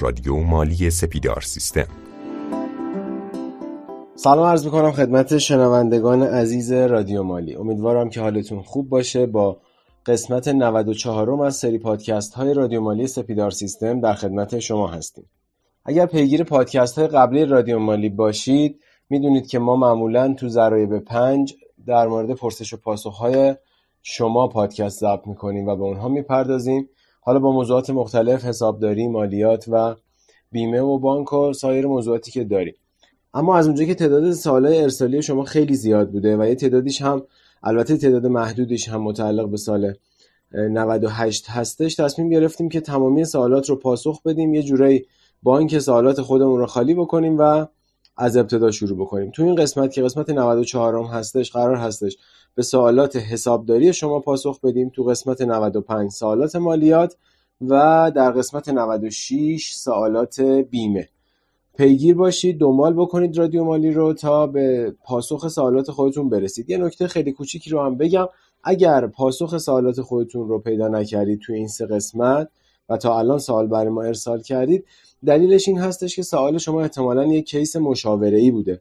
رادیو مالی سپیدار سیستم. سلام عرض می‌کنم خدمت شنوندگان عزیز رادیو مالی. امیدوارم که حالتون خوب باشه. با قسمت 94 از سری پادکست های رادیو مالی سپیدار سیستم در خدمت شما هستیم. اگر پیگیر پادکست های قبلی رادیو مالی باشید می‌دونید که ما معمولا تو ضرایب پنج در مورد پرسش و پاسخ های شما پادکست ضبط می‌کنیم و به اونها می‌پردازیم. حالا با موضوعات مختلف حسابداری مالیات و بیمه و بانک و سایر موضوعاتی که داریم. اما از اونجایی که تعداد سالهای ارسالی شما خیلی زیاد بوده و یه تعدادیش هم البته تعداد محدودیش هم متعلق به سال 98 هستش تصمیم گرفتیم که تمامی سوالات رو پاسخ بدیم یه جورایی بانک سوالات خودمون رو خالی بکنیم و از ابتدا شروع بکنیم. تو این قسمت که قسمت 94 هم هستش قرار هستش به سوالات حسابداری شما پاسخ بدیم تو قسمت 95 سوالات مالیات و در قسمت 96 سوالات بیمه. پیگیر باشید دنبال بکنید رادیو مالی رو تا به پاسخ سوالات خودتون برسید. یه نکته خیلی کوچیکی رو هم بگم. اگر پاسخ سوالات خودتون رو پیدا نکردید توی این سه قسمت و تا الان سوال برای ما ارسال کردید دلیلش این هستش که سوال شما احتمالا یک کیس مشاوره ای بوده.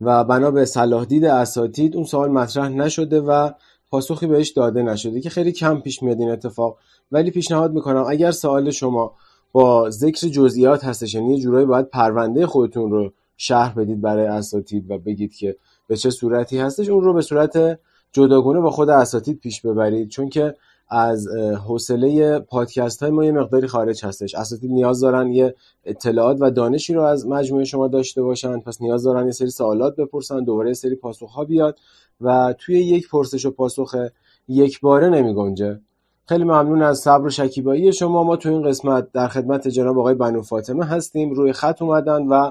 و بنا به صلاح دید اساتید اون سوال مطرح نشده و پاسخی بهش داده نشده که خیلی کم پیش میاد این اتفاق. ولی پیشنهاد می‌کنم اگر سوال شما با ذکر جزئیات هستش یعنی جورایی باید پرونده خودتون رو شرح بدید برای اساتید و بگید که به چه صورتی هستش اون رو به صورت جداگونه با خود اساتید پیش ببرید. چون که از حوصله پادکست های ما یه مقداری خارج هستش. اساتید نیاز دارن یه اطلاعات و دانشی رو از مجموعه شما داشته باشن. پس نیاز دارن یه سری سوالات بپرسن دوباره یه سری پاسخ ها بیاد و توی یک پرسش و پاسخ یک باره نمی گنجه. خیلی ممنون از صبر و شکیبایی شما. ما تو این قسمت در خدمت جناب آقای بنو فاطمه هستیم. روی خط اومدن و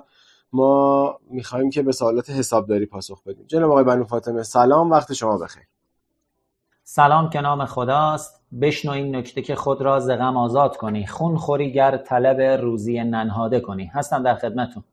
ما می‌خوایم که به سوالات حسابداری پاسخ بدیم. جناب آقای بنو فاطمه سلام وقت شما بخیر. سلام که نام خداست. بشنو این نکته که خود را ز غم آزاد کنی. خون خوری گر طلب روزی ننهاده کنی. هستم در خدمتتون.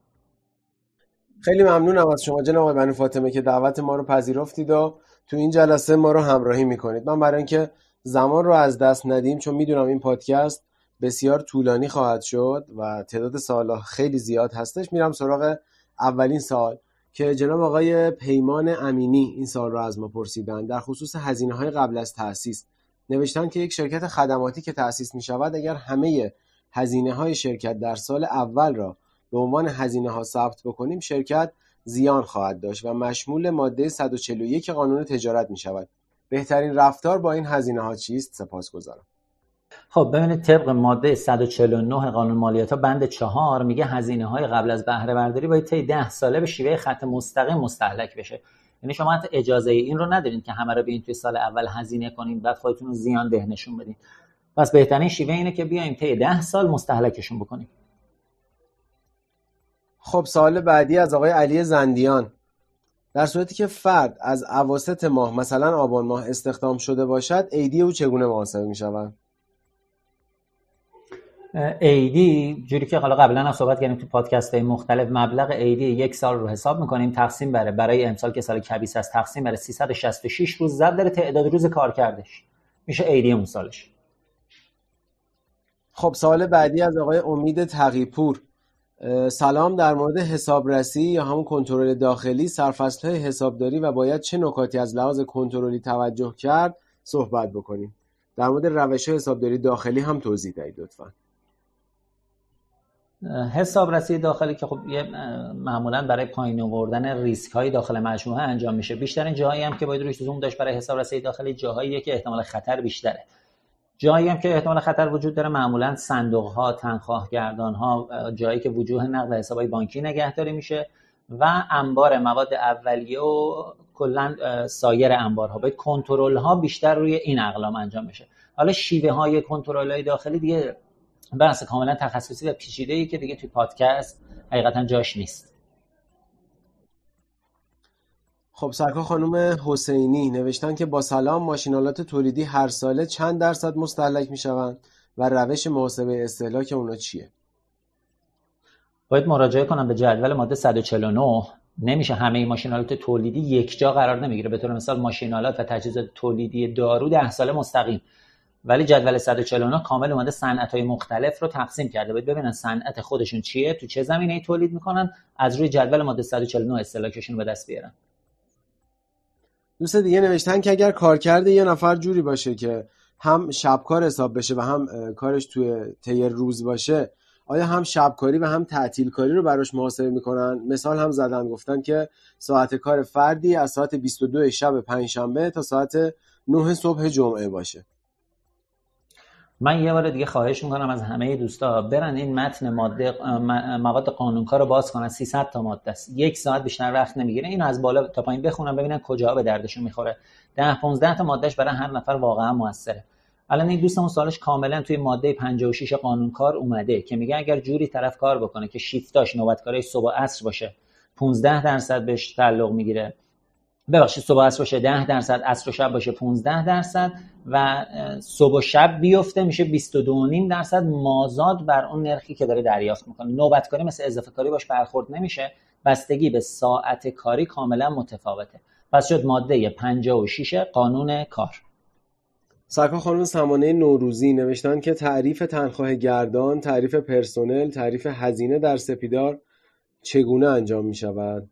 خیلی ممنونم از شما جناب آقای بنو فاطمه که دعوت ما رو پذیرفتید و تو این جلسه ما رو همراهی می‌کنید. من برای اینکه زمان رو از دست ندیم چون می‌دونم این پادکست بسیار طولانی خواهد شد و تعداد سوالات خیلی زیاد هستش میرم سراغ اولین سال که جناب آقای پیمان امینی این سال رو از ما پرسیدن. در خصوص هزینه های قبل از تأسیس. نوشتن که یک شرکت خدماتی که تأسیس می شود اگر همه هزینه های شرکت در سال اول را به عنوان هزینه ها ثبت بکنیم شرکت زیان خواهد داشت و مشمول ماده 141 قانون تجارت می شود بهترین رفتار با این هزینه ها چیست؟ سپاسگزارم. خب ببینید طبق ماده 149 قانون مالیات ها بند چهار میگه هزینه های قبل از بهره برداری باید طی 10 ساله به شیوه خط مستقیم مستهلک بشه. یعنی شما حتی اجازه این رو ندارین که همه رو بیاین توی سال اول هزینه کنین بعد خودتون رو زیان ده نشون بدین. پس بهترین شیوه اینه که بیایم طی 10 سال مستهلکشون بکنیم. خب سال بعدی از آقای علی زندیان. در صورتی که فرد از اواسط ماه مثلا آبان ماه استخدام شده باشد ایدی او چگونه محاسبه می شود؟ ایدی جوری که حالا قبلا هم صحبت کردیم تو پادکست های مختلف مبلغ ایدی یک سال رو حساب می‌کنیم تقسیم بره. برای امسال که سال کبیس است تقسیم بره 366 روز. زد داره تعداد روز کار کردش. میشه ایدی اون سالش. خب سال بعدی از آقای امید تقیپور. سلام در مورد حسابرسی یا همون کنترل داخلی سرفصل های حسابداری و باید چه نکاتی از لحاظ کنترلی توجه کرد؟ صحبت بکنیم. در مورد روش حسابداری داخلی هم توضیح دهید لطفا. حسابرسی داخلی که خب یه معمولا برای پایین آوردن ریسک های داخل مجموعه انجام میشه. بیشتر جایی هم که باید روش زوم داشت برای حسابرسی داخلی جاهاییه که احتمال خطر بیشتره. جایی هم که احتمال خطر وجود داره معمولا صندوق ها تنخواه گردان ها جایی که وجوه نقد حساب بانکی نگهداری میشه و انبار مواد اولیه و کلا سایر انبارها. باید کنترل ها بیشتر روی این اقلام انجام میشه حالا شیوه های کنترل های داخلی دیگه بحث کاملا تخصصی و پیچیده ای که دیگه توی پادکست حقیقتا جاش نیست. خب سرکار خانم حسینی نوشتن که با سلام ماشینالات تولیدی هر ساله چند درصد مستهلک می شوند و روش محاسبه استهلاک اونا چیه؟ باید مراجعه کنم به جدول ماده 149 نمیشه همه ماشینالات تولیدی یک جا قرار نمی‌گیره. به طور مثال ماشینالات و تجهیزات تولیدی دارو ده ساله مستقیم. ولی جدول 149 کامل اومده صنعت های مختلف رو تقسیم کرده. باید ببینن صنعت خودشون چیه تو چه زمینه ای تولید می‌کنن از روی جدول ماده 149 استلاکشون به دست بیارن. دوست دیگه نوشتن که اگر کارکرد یه نفر جوری باشه که هم شبکار حساب بشه و هم کارش توی طی روز باشه آیا هم شبکاری و هم تعطیل کاری رو براش محاسبه می‌کنن؟ مثال هم زدن گفتن که ساعت کار فردی از ساعت 22 شب پنجشنبه تا ساعت 9 صبح جمعه باشه. من یه بار دیگه خواهش می‌کنم از همه دوستا برن این متن ماده مواد قانونکار رو باز کنن. 300 تا ماده است. یک ساعت بیشتر وقت نمی‌گیره. اینو از بالا تا پایین بخونن ببینن کجا به دردشون می‌خوره. 10 15 تا مادهش برای هر نفر واقعا موثره. الان این دوستمون سوالش کاملا توی ماده 56 قانونکار اومده که میگه اگر جوری طرف کار بکنه که شیفتاش نوبتکاری صبح عصر باشه 15 درصد بهش تعلق می‌گیره. ببخشید صبح عصر باشه 10 درصد عصر و شب باشه 15 درصد و صبح و شب بیفته میشه 22.5 درصد مازاد بر اون نرخی که داره دریافت می‌کنه. نوبتکاری مثل اضافه کاری باش برخورد نمیشه. بستگی به ساعت کاری کاملا متفاوته. پس شد ماده 56 قانون کار. سرکار خانم سمانه نوروزی نوشتن که تعریف تنخواه گردان، تعریف پرسنل، تعریف هزینه در سپیدار چگونه انجام می شود؟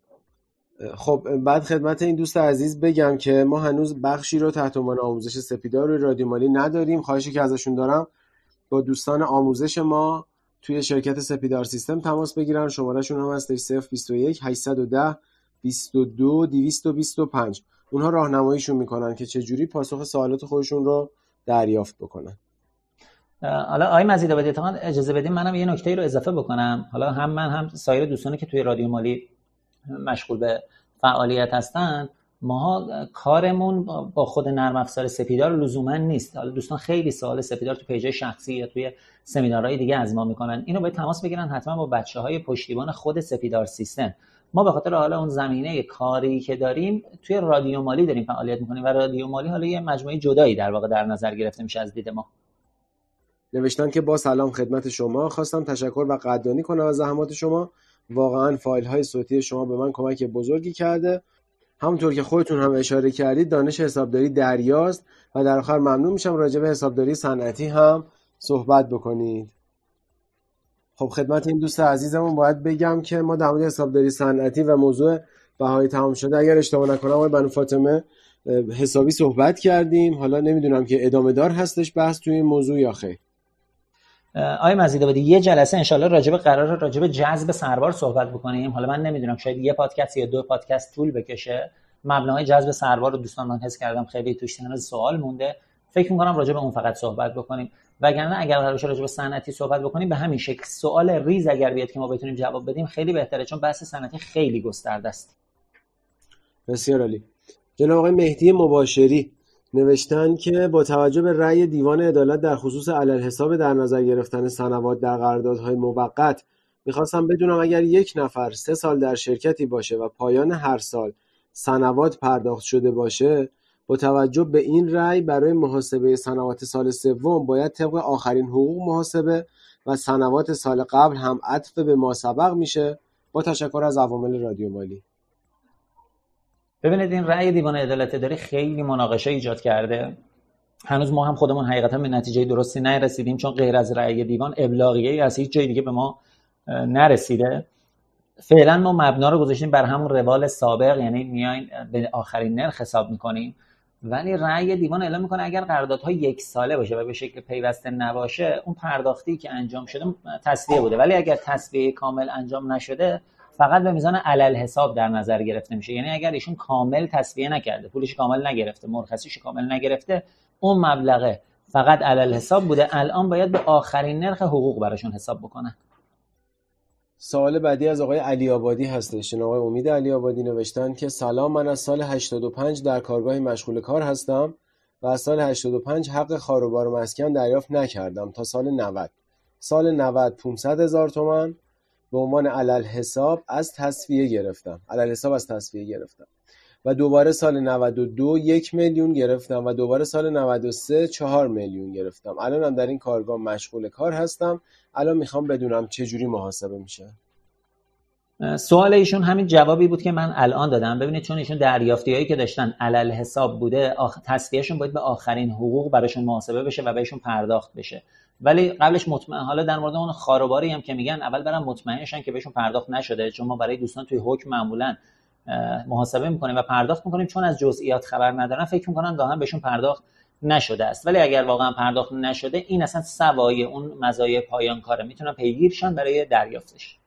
خب بعد خدمت این دوست عزیز بگم که ما هنوز بخشی رو تحت عنوان آموزش سپیدار روی رادیو مالی نداریم. خواهشی که ازشون دارم با دوستان آموزش ما توی شرکت سپیدار سیستم تماس بگیرن. شمارهشون هم هستش 021 810 22 225 اونها راهنماییشون می‌کنن که چجوری پاسخ سوالات خودشون رو دریافت بکنن. حالا آقای مزید آبادی اجازه بدیم منم یه نکته رو اضافه بکنم. حالا هم من هم سایر دوستانی که توی رادیو مالی مشغول به فعالیت هستن ماها کارمون با خود نرم افزار سپیدار لزوما نیست. حالا دوستان خیلی سوال سپیدار تو پیجای شخصی یا توی سمینارهای دیگه از ما می‌کنن. اینو باید تماس بگیرن حتما با بچه های پشتیبان خود سپیدار سیستم. ما به خاطر حالا اون زمینه کاری که داریم توی رادیو مالی داریم فعالیت می‌کنیم و رادیو مالی حالا یه مجموعه جدایی در واقع در نظر گرفته میشه از دید ما. نوشتن که با سلام خدمت شما خواستم تشکر و قدردانی کنم از زحمات شما. واقعا فایل های صوتی شما به من کمک بزرگی کرده. همونطور که خودتون هم اشاره کردید دانش حسابداری دریاست و در آخر ممنون میشم راجع به حسابداری صنعتی هم صحبت بکنید. خب خدمت این دوست عزیزمون باید بگم که ما در مورد حسابداری صنعتی و موضوع بهای تمام شده. اگر اشتباه نکنم آقای بنو فاطمه حسابی صحبت کردیم. حالا نمی‌دونم که ادامه دار هستش بحث توی این موضوع یا خیر. آقای مزیدآبادی یه جلسه انشالله راجب قرار راجب جذب سربار صحبت بکنیم. حالا من نمی‌دونم شاید یه پادکست یا دو پادکست طول بکشه. مبنای جذب سربار رو دوستان من حس کردم خیلی توش هنوز سوال مونده. فکر می‌کنم راجع به اون فقط صحبت بکنیم. وگرنه اگر قرار راجع به صنعتی صحبت بکنیم به همین شکل سوال ریز اگر بیاد که ما بتونیم جواب بدیم خیلی بهتره چون بحث صنعتی خیلی گسترده است. بسیار عالی. جناب آقای مهدی مباشری. نوشتن که با توجه به رأی دیوان عدالت در خصوص حساب در نظر گرفتن سنوات در قراردادهای موقت می‌خواستم بدونم اگر یک نفر سه سال در شرکتی باشه و پایان هر سال سنوات پرداخت شده باشه با توجه به این رأی برای محاسبه سنوات سال سوم باید طبق آخرین حقوق محاسبه و سنوات سال قبل هم عطف به ما سبق میشه. با تشکر از عوامل رادیو مالی. ببینید این رأی دیوان عدالت داری خیلی مناقشه ایجاد کرده. هنوز ما هم خودمون حقیقتا به نتیجه درستی نرسیدیم چون غیر از رأی دیوان ابلاغیه ای از هیچ جای دیگه به ما نرسیده. فعلا ما مبنا رو گذاشتیم بر همون روال سابق یعنی میایم به آخرین نرخ حساب می‌کنیم. ولی رأی دیوان اعلام می‌کنه اگر قراردادها یک ساله باشه و به شکل پیوسته نباشه اون پرداختی که انجام شده تصویه بوده. ولی اگر تصویه کامل انجام نشده فقط به میزان علل حساب در نظر گرفته میشه. یعنی اگر ایشون کامل تصویه نکرده پولش کامل نگرفته مرخصیش کامل نگرفته اون مبلغه فقط علل حساب بوده الان باید به آخرین نرخ حقوق براشون حساب بکنن. سوال بعدی از آقای علی آبادی هستش. آقای امید علی آبادی نوشتن که سلام من از سال 85 در کارگاهی مشغول کار هستم و از سال 85 حق خاروبار مسکن دریافت نکردم تا سال 90 سال 90 500 هزار تومن به عنوان علل حساب از تصفیه گرفتم. علل حساب از تصفیه گرفتم. و دوباره سال 92 یک میلیون گرفتم و دوباره سال 93 چهار میلیون گرفتم. الانم در این کارگاه مشغول کار هستم. الان می‌خوام بدونم چه جوری محاسبه میشه. سوال ایشون همین جوابی بود که من الان دادم. ببینید چون ایشون دریافتی هایی که داشتن علل حساب بوده آخ... تصفیهشون باید به آخرین حقوق براشون محاسبه بشه و بهشون پرداخت بشه. ولی قبلش مطمئن حالا در مورد اون خاروباری هم که میگن اول برن مطمئنشن که بهشون پرداخت نشده چون ما برای دوستان توی حکم معمولا محاسبه می‌کنیم و پرداخت می‌کنیم چون از جزئیات خبر ندارن فکر می‌کنن گاهن بهشون پرداخت نشده است. ولی اگر واقعا پرداخت نشده این اصلا سوای اون مزایای پایان کاره. می‌تونن پیگیرشن برای دریافتش.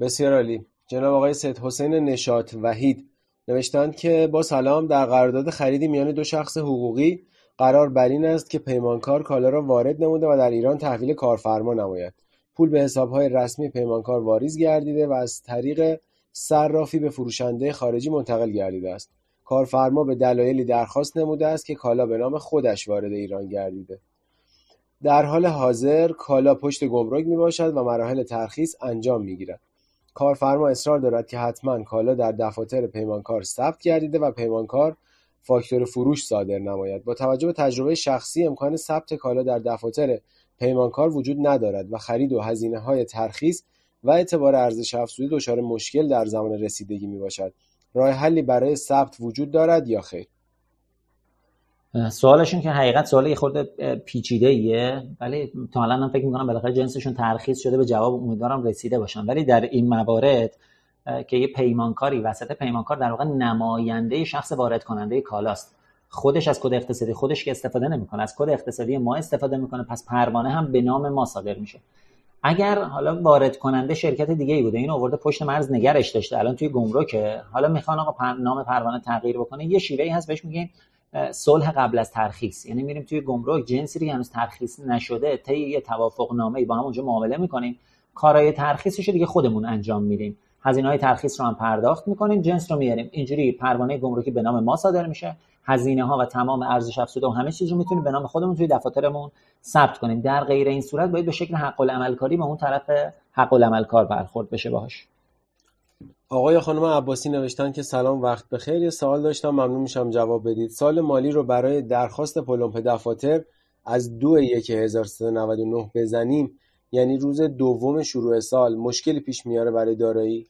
بسیار عالی. جناب آقای سید حسین نشات وحید نوشتند که با سلام در قرارداد خریدی میان دو شخص حقوقی قرار بر این است که پیمانکار کالا را وارد نموده و در ایران تحویل کارفرما نماید. پول به حسابهای رسمی پیمانکار واریز گردیده و از طریق صرافی به فروشنده خارجی منتقل گردیده است. کارفرما به دلایلی درخواست نموده است که کالا به نام خودش وارد ایران گردیده. در حال حاضر کالا پشت گمرک می باشد و مراحل ترخیص انجام می گیرد. کارفرما اصرار دارد که حتما کالا در دفاتر پیمانکار ثبت گردیده و پیمانکار فاکتور فروش صادر نماید. با توجه به تجربه شخصی امکان ثبت کالا در دفاتر پیمانکار وجود ندارد و خرید و هزینه های ترخیص و اعتبار ارزش افزوده دچار مشکل در زمان رسیدگی می باشد راه حلی برای ثبت وجود دارد یا خیر؟ سوالشون که حقیقت سوال یه خورده پیچیده ایه ولی تا الان فکر می‌کنم بالاخره جنسشون ترخیص شده به جواب امیدوارم رسیده باشن. ولی در این موارد که یه پیمانکاری وسط پیمانکار در واقع نماینده شخص وارد کننده کالاست. خودش از کد اقتصادی خودش که استفاده نمی‌کنه از کد اقتصادی ما استفاده می‌کنه پس پروانه هم به نام ما صادر میشه. اگر حالا وارد کننده شرکت دیگه ای بوده این آورده پشت مرز نگرش داشته الان توی گمرکه حالا می‌خوان آقا نام پروانه تغییر بکنه یه شیوهی هست بهش میگیم صلح قبل از ترخیص. یعنی میریم توی گمرک جنسی که هنوز ترخیص نشده طی یه توافق نامه ای با هم اونجا معامله می‌کنیم کارهای ترخیصش دیگه خودمون انجام میدیم. هزینه های ترخیص رو هم پرداخت می‌کنیم جنس رو میاریم. اینجوری پروانه گمرکی به نام ما صادر میشه. هزینه ها و تمام ارزش افزوده و همه چیز رو می‌تونیم به نام خودمون توی دفاترمون ثبت کنیم. در غیر این صورت باید به شکل حق العملکاری به اون طرف حق العملکار برخورد بشه باهاش. آقای خانم عباسی نوشتن که سلام وقت بخیر. یه سوال داشتم ممنون میشم جواب بدید. سال مالی رو برای درخواست پلمپ دفاتر از دو یک بزنیم. یعنی روز دوم شروع سال مشکلی پیش میاره برای دارایی؟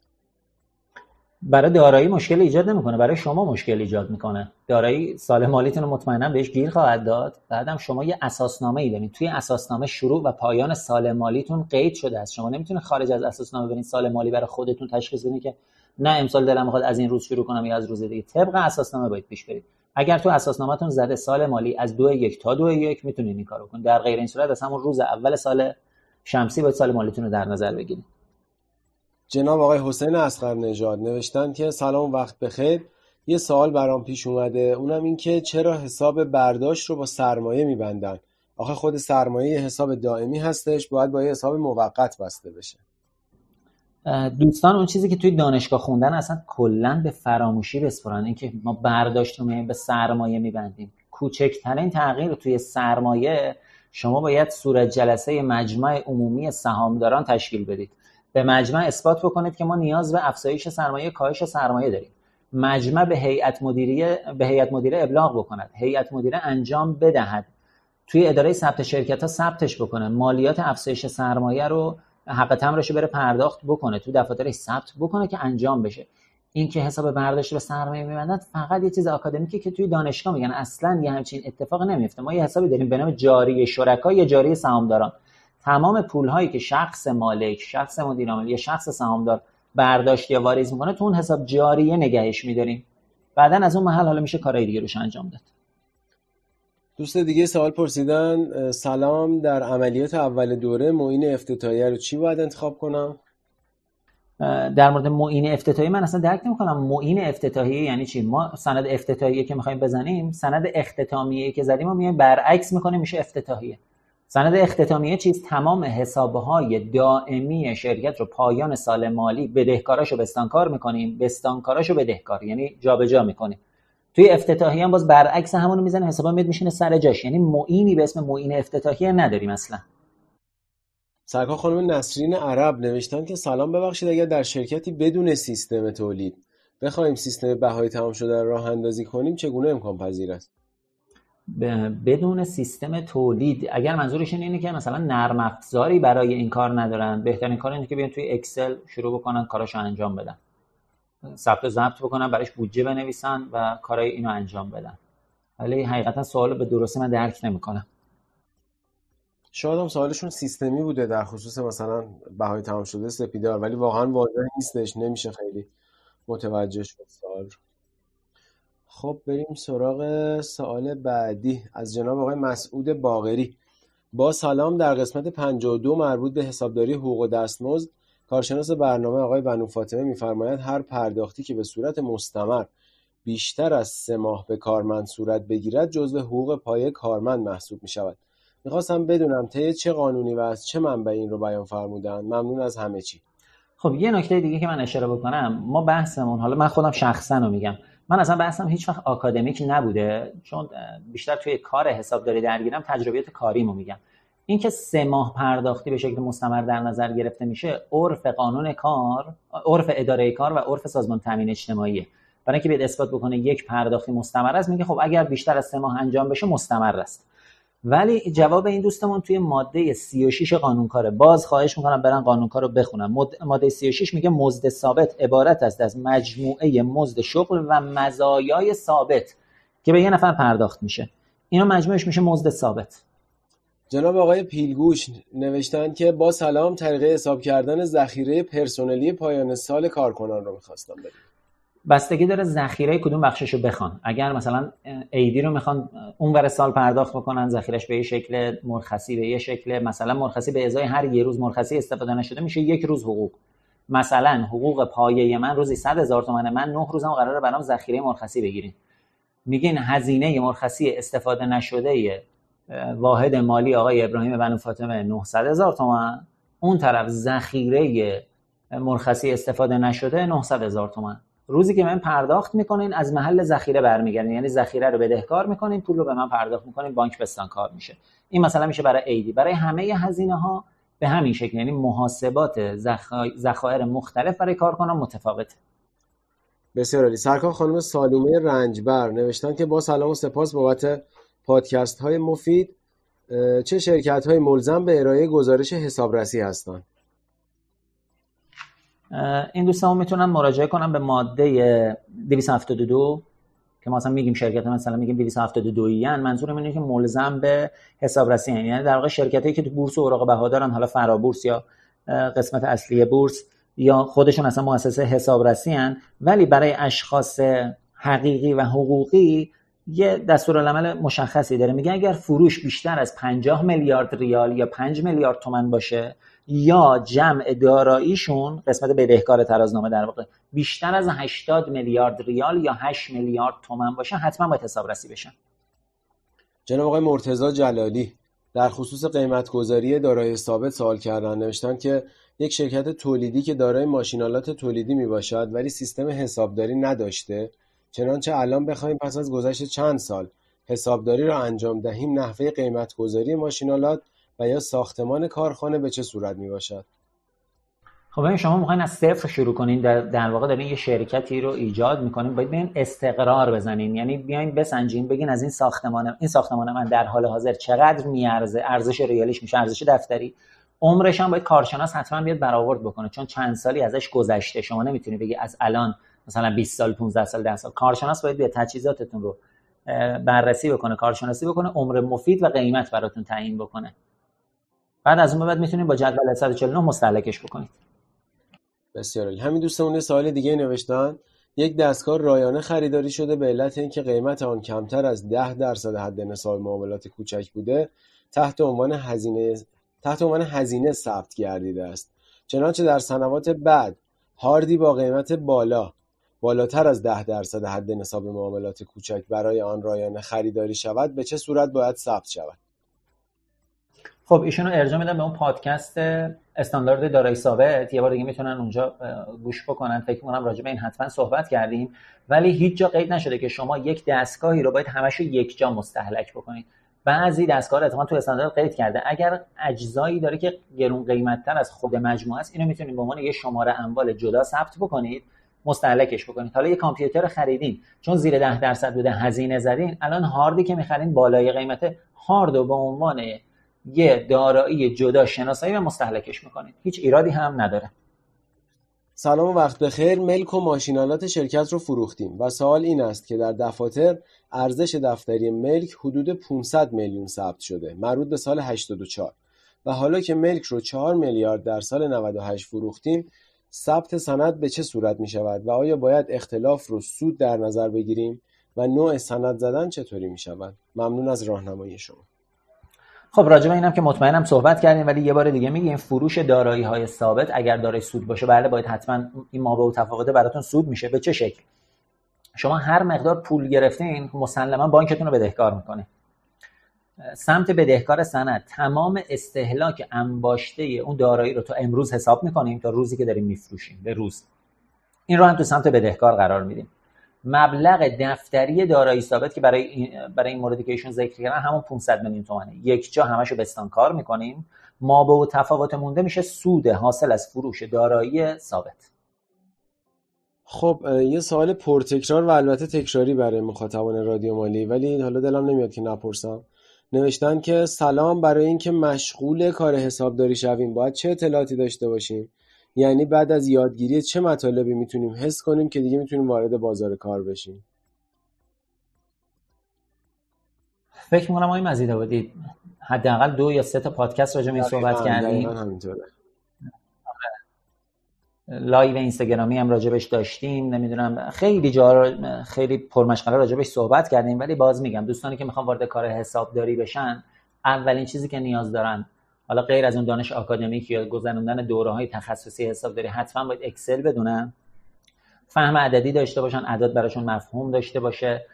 برای دارایی مشکل ایجاد نمی‌کنه برای شما مشکل ایجاد می‌کنه. دارایی سال مالیتون رو مطمئنا بهش گیر خواهد داد. بعدم شما یه اساسنامه ای دارین توی اساسنامه شروع و پایان سال مالیتون قید شده است. شما نمی‌تونه خارج از اساسنامه برین سال مالی برای خودتون تشخیص بدین که نه امسال دلم می‌خواد از این روز شروع کنم یا از روز دیگه. طبق اساسنامه باید پیش برید. اگر تو اساسنامهتون زده سال مالی از دو یک تا دو یک می‌تونید این کارو کنید. در غیر این صورت از همون روز اول سال شمسی باید سال مالیتون رو در نظر بگیرید. جناب آقای حسین اسقر نژاد نوشتن که سلام وقت بخیر. یه سوال برام پیش اومده. اونم این که چرا حساب برداشت رو با سرمایه میبندن؟ آخه خود سرمایه حساب دائمی هستش باید با یه حساب موقت بسته بشه. دوستان اون چیزی که توی دانشگاه خوندن اصلا کلا به فراموشی بسپرن. اینکه ما برداشت رو به سرمایه میبندیم. کوچکترین تغییر توی سرمایه شما باید صورت جلسه مجمع عمومی سهامداران تشکیل بدید. به مجمع اثبات بکنید که ما نیاز به افزایش سرمایه کاهش سرمایه داریم. مجمع به هیئت مدیره به هیئت مدیره ابلاغ بکند. هیئت مدیره انجام بدهد. توی اداره ثبت شرکت ها ثبتش بکنه. مالیات افزایش سرمایه رو حق تمرش بره پرداخت بکنه. تو دفاترش ثبت بکنه که انجام بشه. این که حساب برداشت به سرمایه میبندن فقط یه چیز آکادمیکه که توی دانشگاه میگن. اصلا یه همچین اتفاق نمیفته ما یه حسابی داریم به نام جاری شرکا یا جاری سهامداران. تمام پول هایی که شخص مالک شخص مدیر یا شخص سهامدار برداشت یا واریز می‌کنه تو اون حساب جاریه نگهش میداریم. بعدا از اون محل حالا میشه کارهای دیگه روش انجام داد. دوست دیگه سوال پرسیدن سلام در عملیات اول دوره معین افتتاحیه رو چی باید انتخاب کنم؟ در مورد معین افتتاحی من اصلا درک نمی‌کنم. معین افتتاحی یعنی چی؟ ما سند افتتاحیه که می‌خوایم بزنیم سند اختتامیه که زدیم ما میایم برعکس می‌کنیم میشه افتتاحیه. سند اختتامیه چیز تمام حسابهای دائمی شرکت رو پایان سال مالی بدهکاراشو بستانکار می‌کنیم. بستانکاراشو بدهکار یعنی جابجا می‌کنیم. توی افتتاحیه هم باز برعکس همونو می‌زنیم حسابا میاد میشینه سر جاش. یعنی معینی به اسم معین افتتاحیه نداریم اصلا. سرکار خانم نسرین عرب نوشتن که سلام ببخشید اگر در شرکتی بدون سیستم تولید بخوایم سیستم بهای تمام شده راه اندازی کنیم چگونه امکان پذیر است؟ بدون سیستم تولید اگر منظورشون اینه که مثلا نرم افزاری برای این کار ندارن بهترین کار اینه که بیان توی اکسل شروع بکنن کاراشو انجام بدن. ثبت و ضبط بکنن برایش بودجه بنویسن و کارای اینو انجام بدن. ولی حقیقتا سوال به درستی من درک نمی‌کنم. شاید هم سوالشون سیستمی بوده در خصوص مثلا بهای تمام شده سپیدار ولی واقعا واضح نیستش نمیشه خیلی متوجه شد سوال. خب بریم سراغ سوال بعدی. از جناب آقای مسعود باغری با سلام در قسمت 52 مربوط به حسابداری حقوق و دستمزد کارشناس برنامه آقای بنو فاطمه میفرماید هر پرداختی که به صورت مستمر بیشتر از سه ماه به کارمند صورت بگیرد جزو حقوق پایه کارمند محسوب می شود می‌خواستم بدونم طی چه قانونی و از چه منبع این رو بیان فرمودن. ممنون از همه چی. خب یه نکته دیگه که من اشاره بکنم ما بحثمون حالا من خودم شخصا رو میگم من اصلا بحثم هیچ وقت آکادمیک نبوده چون بیشتر توی کار حسابداری درگیرم تجربیات کاریمو میگم. اینکه سه ماه پرداختی به شکل مستمر در نظر گرفته میشه عرف قانون کار عرف اداره کار و عرف سازمان تامین اجتماعیه. برای اینکه بیاد اثبات بکنه یک پرداختی مستمر است میگه خب اگر بیشتر از سه ماه انجام بشه مستمر است. ولی جواب این دوستمون توی ماده 36 قانونکاره باز خواهش می‌کنم برن قانونکار رو بخونم ماده 36 میگه مزد ثابت عبارت است از مجموعه مزد شغل و مزایای ثابت که به یه نفر پرداخت میشه. اینا مجموعش میشه مزد ثابت. جناب آقای پیلگوش نوشتن که با سلام طریقه حساب کردن ذخیره پرسنلی پایان سال کارکنان رو می‌خواستم بدیم بستگی داره ذخیره کدوم بخشش رو بخوان. اگر مثلا ایدی رو می‌خوان اونور سال پرداخت بکنن ذخیرش به یه شکل مرخصی به یه شکل مثلا مرخصی به ازای هر یه روز مرخصی استفاده نشده میشه یک روز حقوق. مثلا حقوق پایه من روزی 100 هزار تومنه من نه روزم قراره برام ذخیره مرخصی بگیرین میگین هزینه مرخصی استفاده نشده واحد مالی آقای ابراهیم بنو فاطمه 900 هزار تومن. اون طرف ذخیره مرخصی استفاده نشده 900 هزار تومن. روزی که من پرداخت می‌کنین از محل ذخیره برمیگردین. یعنی ذخیره رو بدهکار می‌کنین پول رو به من پرداخت می‌کنین بانک بستان کار میشه. این مثلا میشه برای ایدی. برای همه هزینه ها به همین شکل. یعنی محاسبات ذخایر مختلف برای کارکنان متفاوته. بسیار عالی. سرکار خانم سالومه رنجبر نوشتن که با سلام و سپاس بابت پادکست های مفید چه شرکت های ملزم به ارائه گزارش حسابرسی هستند. این دوستان می‌تونن مراجعه کنن به ماده 272 که ما مثلا میگیم شرکت مثلا میگیم 272 این منظور اینه که ملزم به حسابرسی. یعنی در واقع شرکتی که تو بورس و اوراق بها دارن حالا فرابورس یا قسمت اصلی بورس یا خودشون اصلا مؤسسه حسابرسی هن ولی برای اشخاص حقیقی و حقوقی یه دستورالعمل مشخصی داره میگه اگر فروش بیشتر از 50 میلیارد ریال یا 5 میلیارد تومن باشه یا جمع داراییشون قسمت بدهکار ترازنامه در واقع بیشتر از 80 میلیارد ریال یا 8 میلیارد تومن باشه حتما باید حسابرسی بشن. جناب آقای مرتضی جلالی در خصوص قیمت گذاری دارای ثابت سوال کردن. نوشتن که یک شرکت تولیدی که دارای ماشینالات تولیدی می باشد ولی سیستم حسابداری نداشته. چنانچه الان بخوایم پس از گذشت چند سال حسابداری را انجام دهیم نحوه قیمت گذاری ماشینالات و یا ساختمان کارخانه به چه صورت می باشد خب این شما می‌خواین از صفر شروع کنین در, در واقع دارین یه شرکتی رو ایجاد می‌کنین باید بیاین استقرار بزنین. یعنی بیاین بسنجین بگین از این ساختمان این ساختمان من در حال حاضر چقدر میارزه ارزش ریالیش میشه ارزش دفتری. عمرش هم باید کارشناس حتما بیاد برآورد بکنه چون چند سالی ازش گذشته. شما نمی‌تونی بگی از الان مثلا 20 سال 15 سال 10 سال. کارشناس باید بیاد تجهیزاتتون رو بررسی بکنه کارشناسی بکنه عمر مفید و قیمت براتون تعیین بکنه. بعد از اون بعد می‌تونید با جدول 149 مستهلکش بکنید بسیار عالی. همین دوستمون یه سوال دیگه نوشتن. یک دستگاه رایانه خریداری شده به علت اینکه قیمت آن کمتر از 10 درصد حد نصاب معاملات کوچک بوده تحت عنوان هزینه تحت عنوان هزینه ثبت گردیده است. چنانچه در سنوات بعد هاردی با قیمت بالا بالاتر از 10 درصد حد نصاب معاملات کوچک برای آن رایانه خریداری شود به چه صورت باید ثبت شود؟ خب ایشونو ارجاع میدم به اون پادکست استاندارد دارایی ثابت. یه بار دیگه می‌تونن اونجا گوش بکنن. فکر کنم راجع به این حتما صحبت کردیم. ولی هیچ جا قید نشده که شما یک دستگاهی رو باید همش یک جا مستهلک بکنید. بعضی دستگاه اتفاقا تو استاندارد قید کرده. اگر اجزایی داره که گرون قیمت تر از خود مجموعه است اینو می‌تونید به عنوان یه شماره اموال جدا ثبت بکنید مستهلکش بکنید. حالا یه کامپیوتر خریدین. چون زیر ده درصد بوده هزینه زدین. الان هاردی که می‌خرین بالای قیمت هارد به عنوان یه دارایی جدا شناسایی و مستهلکش می‌کنید. هیچ ایرادی هم نداره. سلام وقت بخیر. ملک و ماشینالات شرکت رو فروختیم و سوال این است که در دفاتر ارزش دفتری ملک حدود 500 میلیون ثبت شده مربوط به سال 84 و حالا که ملک رو 4 میلیارد در سال 98 فروختیم ثبت سند به چه صورت می شود و آیا باید اختلاف رو سود در نظر بگیریم؟ و نوع سند زدن چطوری می شود ممنون از راهنمایی شما. خب راجع به اینم که مطمئنم صحبت کردیم ولی یه بار دیگه میگیم فروش دارایی های ثابت اگر دارای سود باشه بله باید حتما این مابه و تفاوته براتون سود میشه. به چه شکل؟ شما هر مقدار پول گرفتین مسلما بانکتون رو بدهکار می‌کنه. سمت بدهکار سند تمام استهلاک انباشته اون دارایی رو تا امروز حساب می‌کنیم تا روزی که داریم میفروشیم به روز. این رو هم تو سمت بدهکار قرار میدیم. مبلغ دفتری دارایی ثابت که برای این برای این موردی که ایشون ذکر کردن همون 500 میلیون تومانه یک جا همشو بستانکار می‌کنیم. ما به تفاوت مونده میشه سود حاصل از فروش دارایی ثابت. خب یه سوال پرتکرار و البته تکراری برای مخاطبان رادیو مالی ولی حالا دلم نمیاد که نپرسم. نوشتن که سلام برای اینکه مشغول کار حسابداری شویم باید چه اطلاعاتی داشته باشیم؟ یعنی بعد از یادگیری چه مطالبی می‌تونیم حس کنیم که دیگه می‌تونیم وارد بازار کار بشیم؟ فکر می‌کنم آقای مزید آبادی حداقل دو یا سه تا پادکست راجع به این صحبت کردیم. live اینستاگرامی هم راجبش داشتیم نمی‌دونم خیلی جا خیلی پرمشغله راجبش صحبت کردیم ولی باز میگم دوستانی که می‌خوان وارد کار حسابداری بشن اولین چیزی که نیاز دارن حالا غیر از اون دانش آکادمیک یا گذروندن دوره های تخصصی حسابداری حتما باید اکسل بدونن. فهم عددی داشته باشن اعداد براشون مفهوم داشته باشه.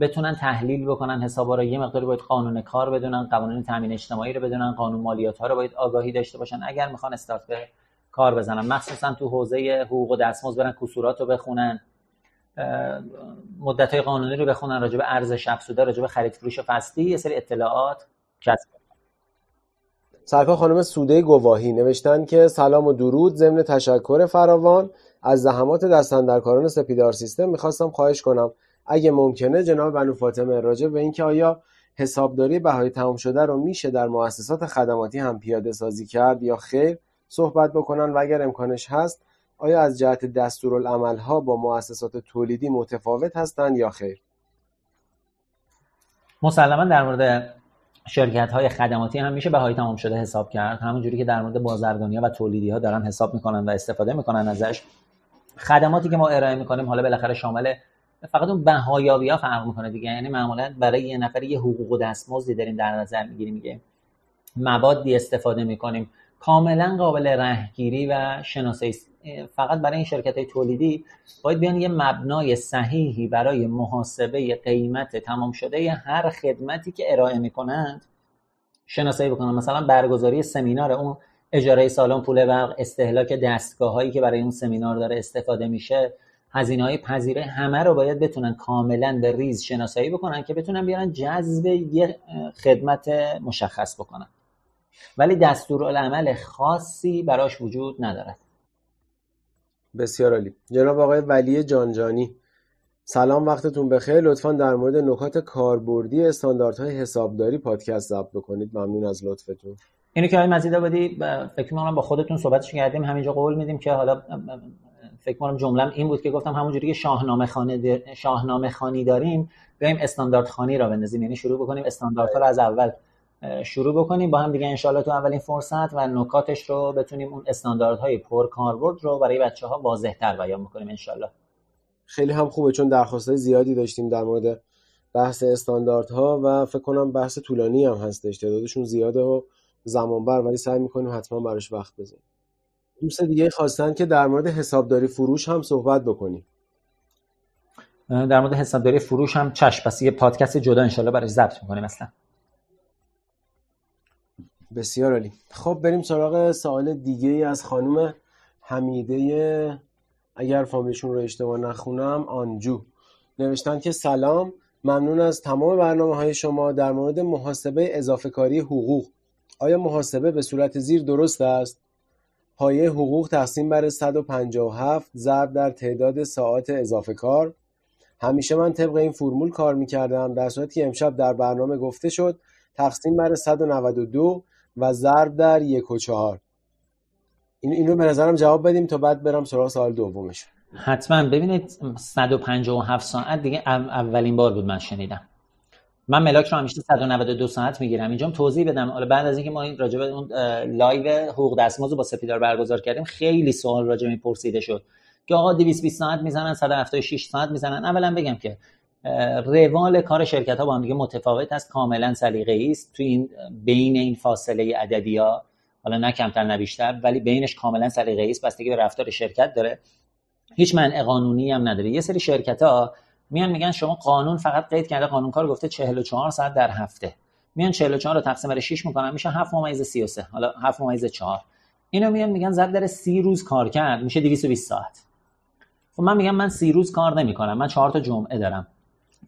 بتونن تحلیل بکنن حسابا رو یه مقداری باید قانون کار بدونن قوانین تامین اجتماعی رو بدونن قانون مالیات ها رو باید آگاهی داشته باشن. اگر می‌خوان استارت به کار بزنن مخصوصا تو حوزه حقوق و دستمزد برن کسورات رو بخونن. مدت های قانونی رو بخونن راجع به ارزش افزوده راجع به خرید فروش فصلی یه سری اطلاعات کسب سرکار خانم سوده گواهی نوشتن که سلام و درود ضمن تشکر فراوان. از زحمات دستندرکاران سپیدار سیستم می‌خواستم خواهش کنم. اگه ممکنه جناب بنو فاطمه راجع به اینکه آیا حسابداری بهای تمام شده رو میشه در مؤسسات خدماتی هم پیاده سازی کرد یا خیر صحبت بکنن و اگر امکانش هست آیا از جهت دستورالعملها با مؤسسات تولیدی متفاوت هستند یا خیر؟ مسلما در مورد شرکت های خدماتی هم میشه بهای تمام شده حساب کرد. همونجوری که در مورد بازرگانی ها و تولیدی ها دارن حساب می‌کنن و استفاده می‌کنن ازش. خدماتی که ما ارائه می‌کنیم حالا بالاخره شامل فقط اون بهایابی ها فرق می‌کنه دیگه. یعنی معمولا برای یه نفر یه حقوق و دستمزدی داریم در نظر می‌گیریم میگه موادی استفاده می‌کنیم. کاملا قابل رهگیری و شناسایی فقط برای این شرکت های تولیدی باید بیان یه مبنای صحیحی برای محاسبه قیمت تمام شده هر خدمتی که ارائه می‌کنند شناسایی بکنن مثلا برگزاری سمینار اون اجاره سالن پول برق استهلاک دستگاه هایی که برای اون سمینار داره استفاده میشه هزینه های پذیره همه رو باید بتونن کاملا به ریز شناسایی بکنن که بتونن بیارن جذب یه خدمت مشخص بکنن. ولی دستورالعمل خاصی براش وجود ندارد بسیار عالی. جناب آقای ولی جانجانی سلام وقتتون بخیر. لطفا در مورد نکات کاربردی استانداردهای حسابداری پادکست ضبط بکنید. ممنون از لطفتون. اینو که آقای مزید آبادی فکر می‌کنم با خودتون صحبتش کردیم همینجا قول میدیم که حالا فکر کنم جملم این بود که گفتم همونجوری که شاهنامه خانی شاهنامه خانی داریم بیایم استاندارد خانی را بندازیم. یعنی شروع بکنیم استانداردها رو از اول شروع بکنیم. با هم دیگه انشالله تو اولین فرصت و نکاتش رو بتونیم اون استانداردهای پر کاربرد رو برای بچه ها واضح تر بیان بکنیم انشالله خیلی هم خوبه چون درخواست زیادی داشتیم در مورد بحث استانداردها و فکر کنم بحث طولانی هم هستش. تعدادشون زیاده و زمان بر ولی سعی می‌کنیم حتما براش وقت بذاریم. دوست دیگه خواستن که در مورد حسابداری فروش هم صحبت بکنیم. در مورد حسابداری فروش هم چشم پس یه پادکست جدا انشالله برای ضبط می‌کنیم اصلا. بسیار عالی. خب بریم سراغ سوال دیگه ای از خانم حمیده اگر فامیلشون رو اشتباه نخونم آنجو. نوشتن که سلام ممنون از تمام برنامه های شما در مورد محاسبه اضافه کاری حقوق. آیا محاسبه به صورت زیر درست است؟ پایه حقوق تقسیم بر 157 ضرب در تعداد ساعات اضافه کار. همیشه من طبق این فرمول کار می‌کردم در صورتی که امشب در برنامه گفته شد تقسیم بر 192 و ضرب در یک و چهار. این, این رو به نظرم جواب بدیم تا بعد برم سراغ سوال دومش. حتما. ببینید 157 ساعت دیگه اولین بار بود من شنیدم. من ملاک رو همیشه 192 ساعت می‌گیرم. اینجا توضیح بدم. حالا بعد از اینکه ما این راجع به اون live حقوق دستمزد با سپیدار برگزار کردیم خیلی سوال راجع به پرسیده شد. که آقا 220 ساعت می‌زنن 176 ساعت می‌زنن. اولا بگم که روال کار شرکت ها با هم دیگه متفاوت است. کاملا سلیقه‌ای است. تو این بین این فاصله عددی ها حالا نه کمتر نه بیشتر ولی بینش کاملا سلیقه‌ای است. بستگی به رفتار شرکت داره. هیچ منع قانونی هم نداره. یه سری شرکت ها میان میگن شما قانون فقط قید کرده قانونکار گفته 44 ساعت در هفته. میان 44 رو تقسیم بر 6 می‌کنن. میشه 7 ممیز 33 حالا 7 ممیز 4 اینو میان میگن ضرب در 30 روز کار کرد. میشه 220 ساعت. خب من میگم من 30 روز کار نمی‌کنم. من 4 تا جمعه دارم.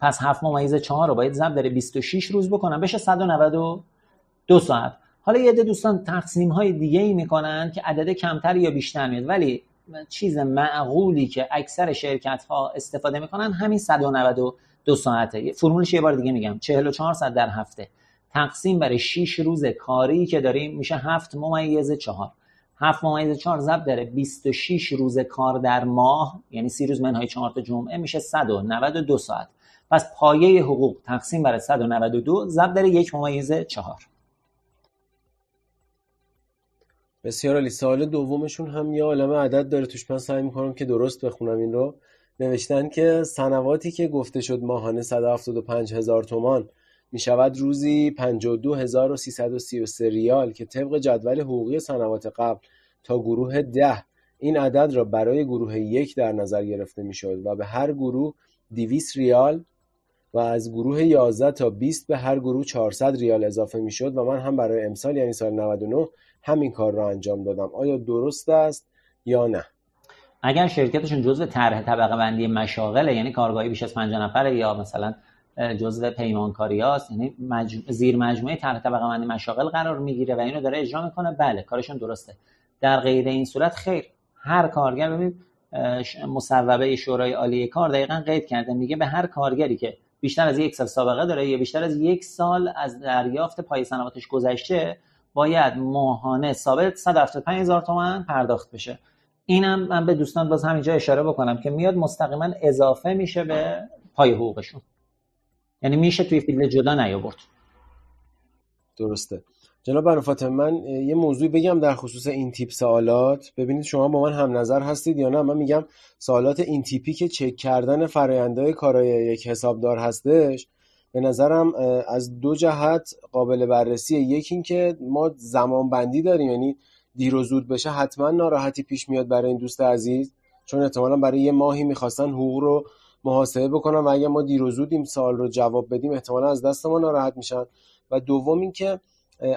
پس 7 ممیز 4 رو باید ضرب در 26 روز بکنم بشه 192 ساعت. حالا یه عده دوستان تقسیم های دیگه ای می‌کنن که عدد کمتر یا بیشتر میاد. ولی چیز معقولی که اکثر شرکت ها استفاده می‌کنن همین 192 ساعته. فرمولش یه بار دیگه میگم. 44 ساعت در هفته. تقسیم بر 6 روز کاری که داریم میشه 7 ممیز 4 7 ممیز 4 ضرب در 26 روز کار در ماه یعنی 30 روز منهای 4 تا جمعه میشه 192 ساعت. پس پایه حقوق تقسیم بر 192 ضرب در 1 ممیز 4 بسیار عالی. سوال دومشون هم یه عالمه عدد داره. توش من سعی می‌کنم که درست بخونم این رو. نوشتن که سنواتی که گفته شد ماهانه 175 هزار تومان می شود روزی 52333 ریال که طبق جدول حقوقی سنوات قبل تا گروه ده این عدد را برای گروه یک در نظر گرفته می شد و به هر گروه 200 ریال و از گروه 11 تا 20 به هر گروه 400 ریال اضافه می شد و من هم برای امسال یعنی سال 99 همین کار را انجام دادم. آیا درست است یا نه؟ اگر شرکتشون جزء طرح طبقه بندی مشاغله یعنی کارگاهی بیش از 5 نفره یا مثلا جزء پیمانکاری هاست یعنی زیر مجموعه طرح طبقه بندی مشاغل قرار می‌گیره و اینو داره اجرا می‌کنه بله کارشون درسته. در غیر این صورت خیر. هر کارگر ببین مصوبه شورای عالی کار دقیقا قید کرده میگه به هر کارگری که بیشتر از یک سال سابقه داره یا بیشتر از یک سال از دریافت پای سنواتش گذشته باید ماهانه ثابت 175 هزار تومن پرداخت بشه. اینم من به دوستان باز همینجا اشاره بکنم که میاد مستقیما اضافه میشه به پای حقوقشون. یعنی میشه توی field جدا نیاورد. درسته. جناب بنو من یه موضوع بگم در خصوص این تیپ سوالات. ببینید شما با من هم نظر هستید یا نه؟ من میگم سوالات این تیپی که چک کردن فرایندهای کارای یک حسابدار هستش به نظرم از دو جهت قابل بررسیه یکی اینکه ما زمان بندی داریم یعنی دیر و زود بشه حتما ناراحتی پیش میاد برای این دوست عزیز. چون احتمالا برای یه ماهی می‌خواستن حقوق رو محاسبه بکنن و اگه ما دیر و زود این سال رو جواب بدیم احتمالا از دست ما ناراحت میشن. و دوم اینکه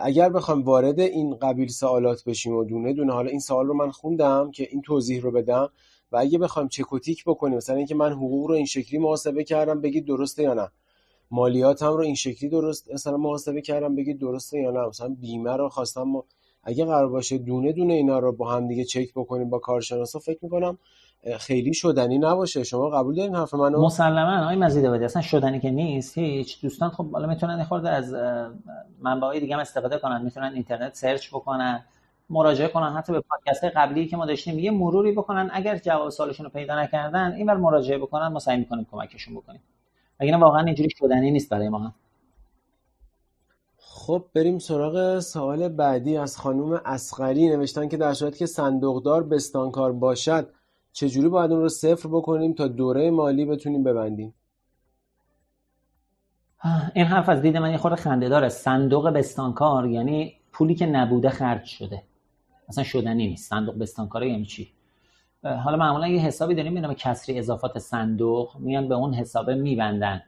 اگر بخوام وارد این قبیل سوالات بشیم و دونه دونه حالا این سوال رو من خوندم که این توضیح رو بدم و اگه بخوایم چکوتیک بکنیم مثلا اینکه من حقوق رو این شکلی محاسبه کردم بگید درسته یا نه. مالیاتم رو این شکلی درست مثلا محاسبه کردم بگید درسته یا نه. مثلا بیمه رو خواستم اگه قرار باشه دونه دونه اینا رو با هم دیگه چک بکنیم با کارشناسا فکر می‌کنم خیلی شدنی نباشه. شما قبول دارین حرف منو؟ مسلما. آقای مزید آبادی اصلا شدنی که نیست. هیچ. دوستان خب حالا می‌تونن خورده از منبعهای دیگه هم استفاده کنن. می‌تونن اینترنت سرچ بکنن مراجعه کنن. حتی به پادکست قبلی که ما داشتیم یه مروری بکنن. اگر جواب سوالشون رو پیدا نکردن اینور مراجعه بکنن. ما سعی می‌کنیم کمکشون بکنیم. اگر واقعا اینجوری شدنی نیست برای ما؟ هم خب بریم سراغ سوال بعدی. از خانوم اسقری نوشتن که در صورتی که صندوقدار بستانکار باشد چجوری باید اون رو صفر بکنیم تا دوره مالی بتونیم ببندیم؟ این حرف از دید من یه خورده خنده داره. صندوق بستانکار یعنی پولی که نبوده خرج شده. اصلا شدنی نیست. صندوق بستانکار یعنی چی؟ حالا معمولا یه حسابی داریم نام کسری اضافات صندوق میان به اون حسابه میبندن.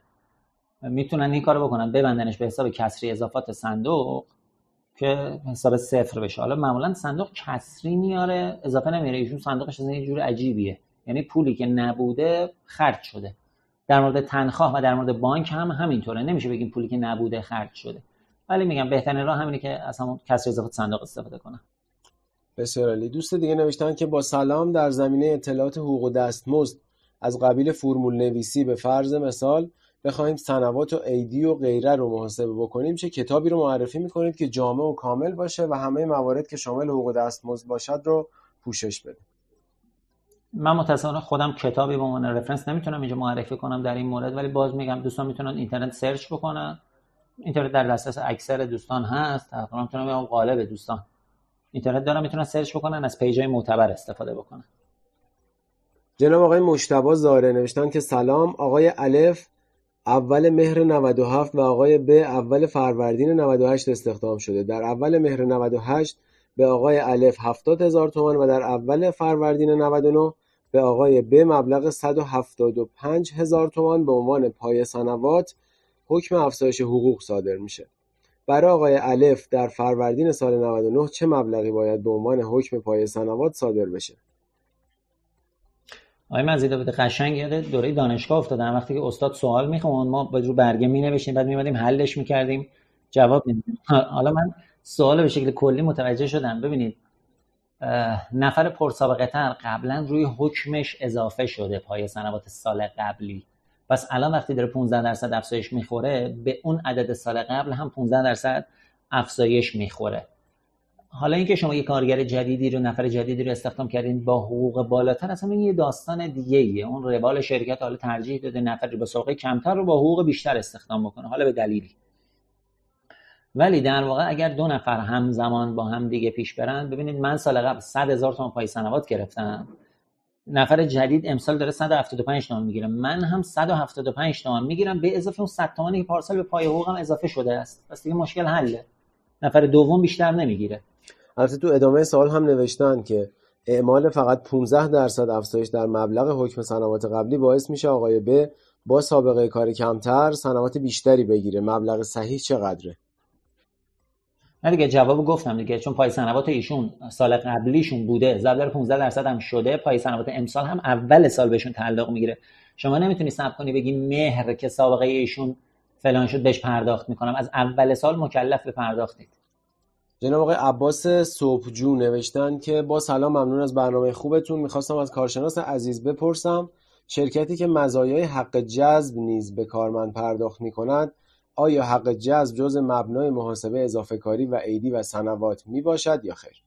می‌تونن این کارو بکنن. ببندنش به حساب کسری اضافات صندوق. که حساب صفر بشه. حالا معمولا صندوق کسری میاره اضافه نمیاره ایشون صندوقش از یه جور عجیبیه. یعنی پولی که نبوده خرج شده. در مورد تنخواه و در مورد بانک هم همینطوره. نمیشه بگیم پولی که نبوده خرج شده. ولی میگم بهترین راه همینه که از همون کسری اضافات صندوق استفاده کنن. بسیار عالی. دوست دیگه نوشتن که با سلام در زمینه اطلاعات حقوق و دستمزد از قبیل فرمول نویسی به فرض مثال بخوایم سنوات و عیدی و غیره رو محاسبه بکنیم چه کتابی رو معرفی می‌کنید که جامع و کامل باشه و همه موارد که شامل حقوق دستمزد باشد رو پوشش بده. من متاسفانه خودم کتابی به عنوان reference نمی‌تونم اینجا معرفی کنم در این مورد ولی باز میگم دوستان می‌تونن اینترنت search بکنن. اینترنت در دسترس اکثر دوستان هست. تقریبا می‌تونم بگم غالب دوستان. اینترنت دارن می‌تونن search بکنن از page ای معتبر استفاده بکنن. جناب آقای مشتبا زاره نوشتن که سلام. آقای الف اول مهر 97 و آقای ب اول فروردین 98 استخدام شده. در اول مهر 98 به آقای الف 70 هزار تومان و در اول فروردین 99 به آقای ب مبلغ 175 هزار تومان به عنوان پای سنوات حکم افزایش حقوق صادر میشه. برای آقای الف در فروردین سال 99 چه مبلغی باید به عنوان حکم پای سنوات صادر بشه؟ آقای مزیده بده قشنگ یاد دوره دانشگاه افتادم. وقتی که استاد سوال می‌خوند ما رو برگه می نوشتیم بعد میمدیم حلش می‌کردیم. جواب میدیم حالا من سوال به شکل کلی متوجه شدم. ببینید نفر پرسابقه تر قبلا روی حکمش اضافه شده پای سنوات سال قبلی. پس الان وقتی داره 15 درصد افزایش می‌خوره به اون عدد سال قبل هم 15 درصد افزایش می‌خوره. حالا اینکه شما یه کارگر جدیدی رو نفر جدیدی رو استخدام کردین با حقوق بالاتر اصلا این یه داستان دیگه ایه اون روال شرکت حالا ترجیح داده نفری با سابقه کمتر رو با حقوق بیشتر استخدام بکنه حالا به دلیلی. ولی در واقع اگر دو نفر همزمان با هم دیگه پیش برن ببینید من سال قبل 100 هزار تومان پای سنوات گرفتم. نفر جدید امسال داره 175 تومان می‌گیره. من هم 175 تومان می‌گیرم به اضافه اون 100 تومانی که پارسال به پای حقوقم اضافه شده است. پس دیگه مشکل حله. نفر دوم بیشتر نمی‌گیره. البته تو ادامه سوال هم نوشتن که اعمال فقط 15 درصد افزایش در مبلغ حکم سنوات قبلی باعث میشه آقای ب با سابقه کار کمتر سنوات بیشتری بگیره. مبلغ صحیح چقدره؟ نه دیگه جواب گفتم دیگه چون پای سنوات ایشون سال قبلیشون بوده. ضرب 15 درصد هم شده پای سنوات امسال هم اول سال بهشون تعلق می‌گیره. شما نمی‌تونی صبر کنی بگی مهر که سابقه ایشون فلان شد بهش پرداخت می‌کنم. از اول سال مکلف به پرداختید. جناب آقای عباس صبحجو نوشتن که با سلام ممنون از برنامه خوبتون. می‌خواستم از کارشناس عزیز بپرسم شرکتی که مزایای حق جذب نیز به کارمند پرداخت می‌کند آیا حق جذب جز مبنای محاسبه اضافه کاری و عیدی و سنوات می باشد یا خیر؟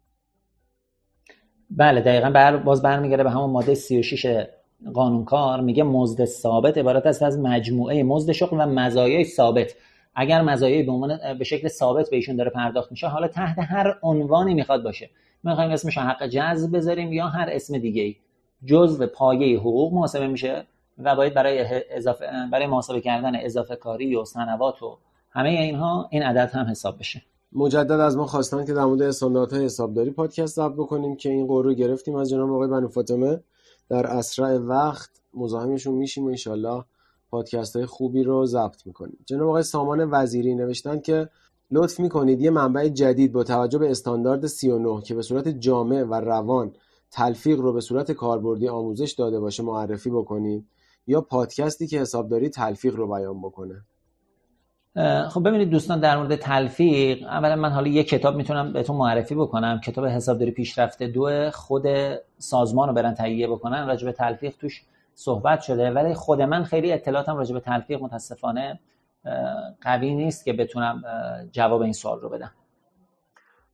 بله دقیقا بر باز برمیگرده به همون ماده 36 قانونکار میگه مزد ثابت عبارت است از مجموعه مزد شغل و مزایای ثابت. اگر مزایای به عنوان به شکل ثابت بهشون داره پرداخت میشه حالا تحت هر عنوانی می‌خواد باشه. می‌خوایم اسمش حق جذب بذاریم یا هر اسم دیگه ای جزء پایه حقوق محاسبه میشه و باید برای اضافه برای محاسبه کردن اضافه کاری و سنوات و همه اینها این عدد هم حساب بشه. مجدد از ما خواستن که در مورد استانداردهای حسابداری پادکست ضبط بکنیم که این قرار گرفتیم از جناب آقای بنو فاطمه. در اسرع وقت مزاحمشون میشیم و انشالله پادکست های خوبی رو ضبط می‌کنیم. جناب آقای سامان وزیری نوشتن که لطف می‌کنید یه منبع جدید با توجه به استاندارد 39 که به صورت جامع و روان تلفیق رو به صورت کاربردی آموزش داده باشه معرفی بکنید یا پادکستی که حسابداری تلفیق رو بیان بکنه. خب ببینید دوستان در مورد تلفیق اولا من حالا یه کتاب می‌تونم بهتون معرفی بکنم. کتاب حسابداری پیشرفته دو خود سازمان رو برن تهیه بکنن راجع به تلفیق توش صحبت شده ولی خود من خیلی اطلاعاتم راجع به تلفیق متاسفانه قوی نیست که بتونم جواب این سوال رو بدم.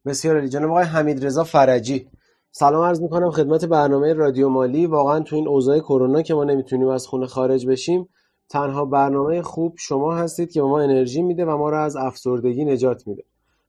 بسیار عالی. جناب آقای حمید رضا فرجی. سلام عرض می‌کنم خدمت برنامه رادیو مالی. واقعا تو این اوضاع کرونا که ما نمی‌تونیم از خونه خارج بشیم تنها برنامه خوب شما هستید که ما انرژی میده و ما را از افسردگی نجات میده.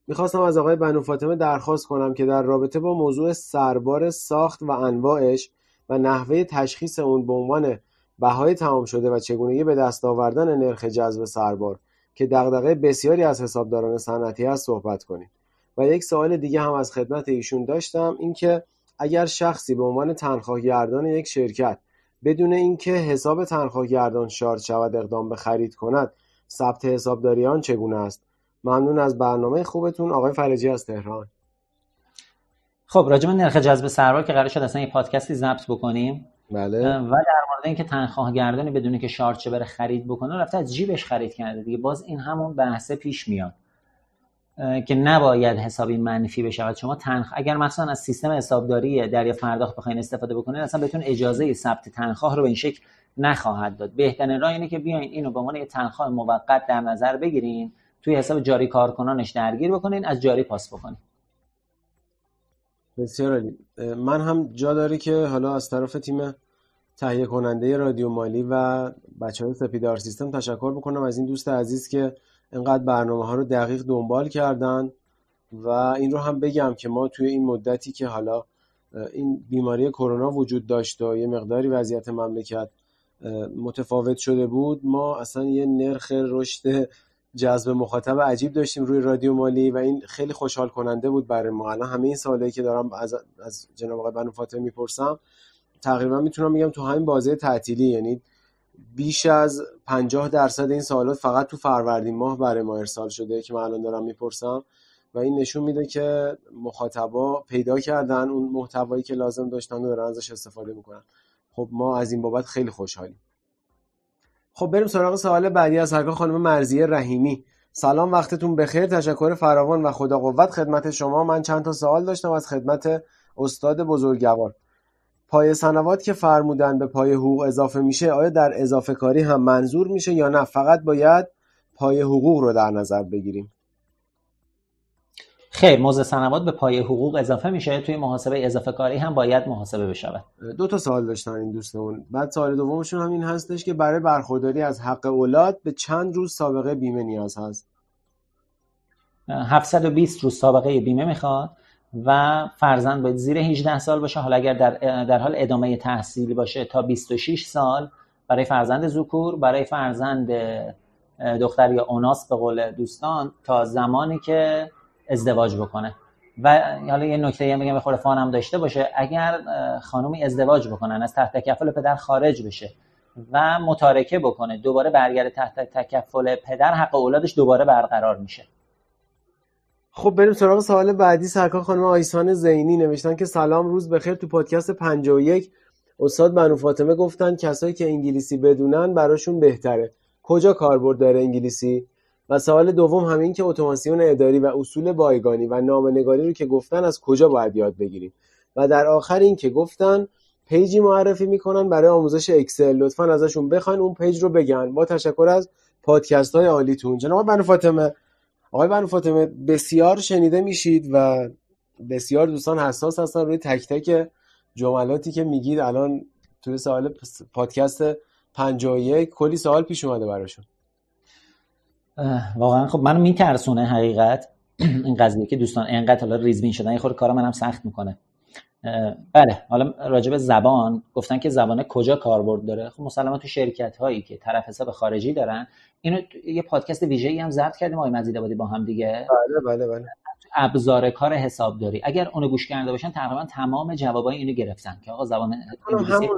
می‌خواستم از آقای بنو فاطمه درخواست کنم که در رابطه با موضوع سربار ساخت و انواعش و نحوه تشخیص اون به عنوان بهای تمام شده و چگونگی به دست آوردن نرخ جذب سربار که دغدغه بسیاری از حسابداران صنعتی هست صحبت کنید و یک سوال دیگه هم از خدمت ایشون داشتم اینکه اگر شخصی به عنوان تنخواه گردان یک شرکت بدون اینکه حساب تنخواه گردان شارژ شود اقدام به خرید کند ثبت حسابداری آن چگونه است؟ ممنون از برنامه خوبتون. آقای فرجی از تهران. خب راجع نرخ جذب سربار که قرار شد اصلا یه پادکستی ضبط بکنیم. بله. و در مورد اینکه تنخواه گردانی بدون که شارچه بره خرید بکنه رفته از جیبش خرید کرده دیگه. باز این همون بحثه پیش میاد. که نباید حسابی منفی بشود. شما تنخ اگر مثلا از سیستم حسابداری دریافت پرداخت بخواین استفاده بکنید اصلا بهتون اجازه ثبت تنخواه رو به این شکل نخواهد داد. بهترین راه اینه که بیاین اینو به عنوان یه تنخواه موقت در نظر بگیرین توی حساب جاری کارکنانش درگیر بکنین از جاری پاس بکنین. بسیار عالی. من هم جا داره که حالا از طرف تیم تهیه کننده رادیو مالی و بچه های سپیدار سیستم تشکر بکنم از این دوست عزیز که انقدر برنامه ها رو دقیق دنبال کردن و این رو هم بگم که ما توی این مدتی که حالا این بیماری کرونا وجود داشت و یه مقداری وضعیت مملکت متفاوت شده بود ما اصلا یه نرخ رشد جذب مخاطب عجیب داشتیم روی رادیو مالی و این خیلی خوشحال کننده بود برای ما. الان همه این سالهایی که دارم از, از جناب آقای بنو فاطمه می‌پرسم تقریبا می‌تونم بگم تو همین بازه تعطیلی یعنی بیش از 50 درصد این سوالات فقط تو فروردین ماه برای ما ارسال شده که من الان دارم می‌پرسم. و این نشون میده که مخاطبا پیدا کردن اون محتوایی که لازم داشتن و دارن ازش استفاده می‌کنن. خب ما از این بابت خیلی خوشحالیم. خب بریم سراغ سوال بعدی از هرکا خانم مرزیه رحیمی. سلام وقتتون بخیر. تشکر فراوان و خدا قوت خدمت شما. من چند تا سوال داشتم از خدمت استاد بزرگوار. پای سنوات که فرمودن به پای حقوق اضافه میشه آیا در اضافه کاری هم منظور میشه یا نه؟ فقط باید پای حقوق رو در نظر بگیریم. خیر موضع سنوات به پای حقوق اضافه میشه. توی محاسبه اضافه کاری هم باید محاسبه بشود. دو تا سوال داشتن این دوستمون. بعد سوال دومشون هم این هستش که برای برخورداری از حق اولاد به چند روز سابقه بیمه نیاز هست؟ 720 روز سابقه بیمه می‌خواد و فرزند باید زیر 18 سال باشه. حالا اگر در, در حال ادامه تحصیلی باشه تا 26 سال برای فرزند زوکور برای فرزند دختر یا اوناس به قول دوستان تا زمانی که ازدواج بکنه. و حالا یه نکته هم بگم به فان هم داشته باشه اگر خانومی ازدواج بکنن از تحت تکفل پدر خارج بشه و متارکه بکنه دوباره برگرده تحت تکفل پدر حق اولادش دوباره برقرار میشه. خب بریم سراغ سوال بعدی. سرکار خانم آیسان زینی نوشتن که سلام روز بخیر تو پادکست 51 استاد بنو فاطمه گفتن کسایی که انگلیسی بدونن براشون بهتره. کجا کاربرد داره انگلیسی؟ و سوال دوم همین که اتوماسیون اداری و اصول بایگانی و نامه‌نگاری رو که گفتن از کجا باید یاد بگیریم؟ و در آخر این که گفتن page ی معرفی می‌کنن برای آموزش اکسل لطفا ازشون بخواین اون page رو بگن. با تشکر از پادکست های عالیتون جناب بنو فاطمه آقای بنو فاطمه بسیار شنیده میشید و بسیار دوستان حساس هستن روی تک تک جملاتی که میگید. الان توی سوال پادکست 51 کلی سوال پیش اومده براشون. واقعا خب منو میترسونه حقیقت. این قضیه که دوستان انقدر حالا ریزبین شدن یه خورده کار منم سخت می‌کنه. بله حالا راجب زبان گفتن که زبان کجا کاربرد داره؟ خب مسلما تو شرکت هایی که طرف حساب خارجی دارن اینو یه پادکست ویژه‌ای هم ضبط کردیم آقای مزید آبادی با هم دیگه. بله بله بله. ابزار کار حسابداری. اگر اونو گوش کرده باشن تقریبا تمام جوابای اینو گرفتن که آقا زبان انگلیسی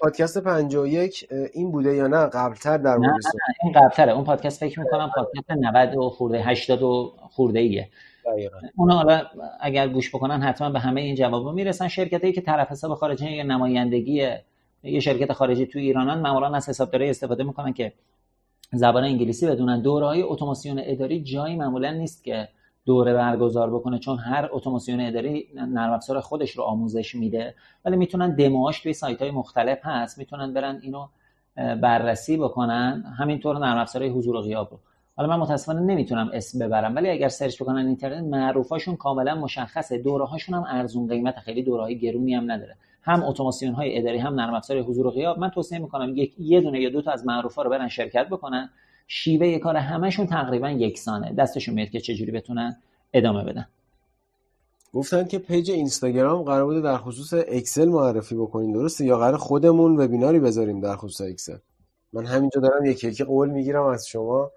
پادکست 51 این بوده یا نه؟ قبلتر در مورد این قبلتره. اون پادکست فکر می‌کنم پادکست 90 و خورده 80 و خورده ایه اونا حالا اگر گوش بکنن حتما به همه این جوابا می‌رسن. شرکتی که طرف حساب خارجی یا نمایندگی یه شرکت خارجی تو ایرانن معمولا از حسابداری استفاده می‌کنن که زبان انگلیسی بدونن. دوره های اتوماسیون اداری جایی معمولا نیست که دوره برگزار بکنه چون هر اتوماسیون اداری نرم افزار خودش رو آموزش میده. ولی می‌تونن دموهاش توی سایت های مختلف هست. می‌تونن برن اینو بررسی بکنن. همینطور نرم افزار حضور و غیاب رو. حالا من متاسفانه نمی‌تونم اسم ببرم ولی اگر سرچ بکنن اینترنت معروفاشون کاملا مشخصه. دوره هاشون هم ارزون قیمت. خیلی دوره های گرونی هم نداره. هم اتوماسیون های اداری هم نرم افزار حضور و غیاب. من توصیه می‌کنم یک یه دونه یا دو تا از معروفا رو برن شرکت بکنن. شیوه کار همشون تقریبا یکسانه. دستشون میاد که چجوری بتونن ادامه بدن. گفتن که page اینستاگرام قرار بوده در خصوص اکسل معرفی بکنین. درسته؟ یا قرار خودمون وبیناری بذاریم در خصوص اکسل. من همینجا دارم یکی یکی قول می‌گیرم از شما.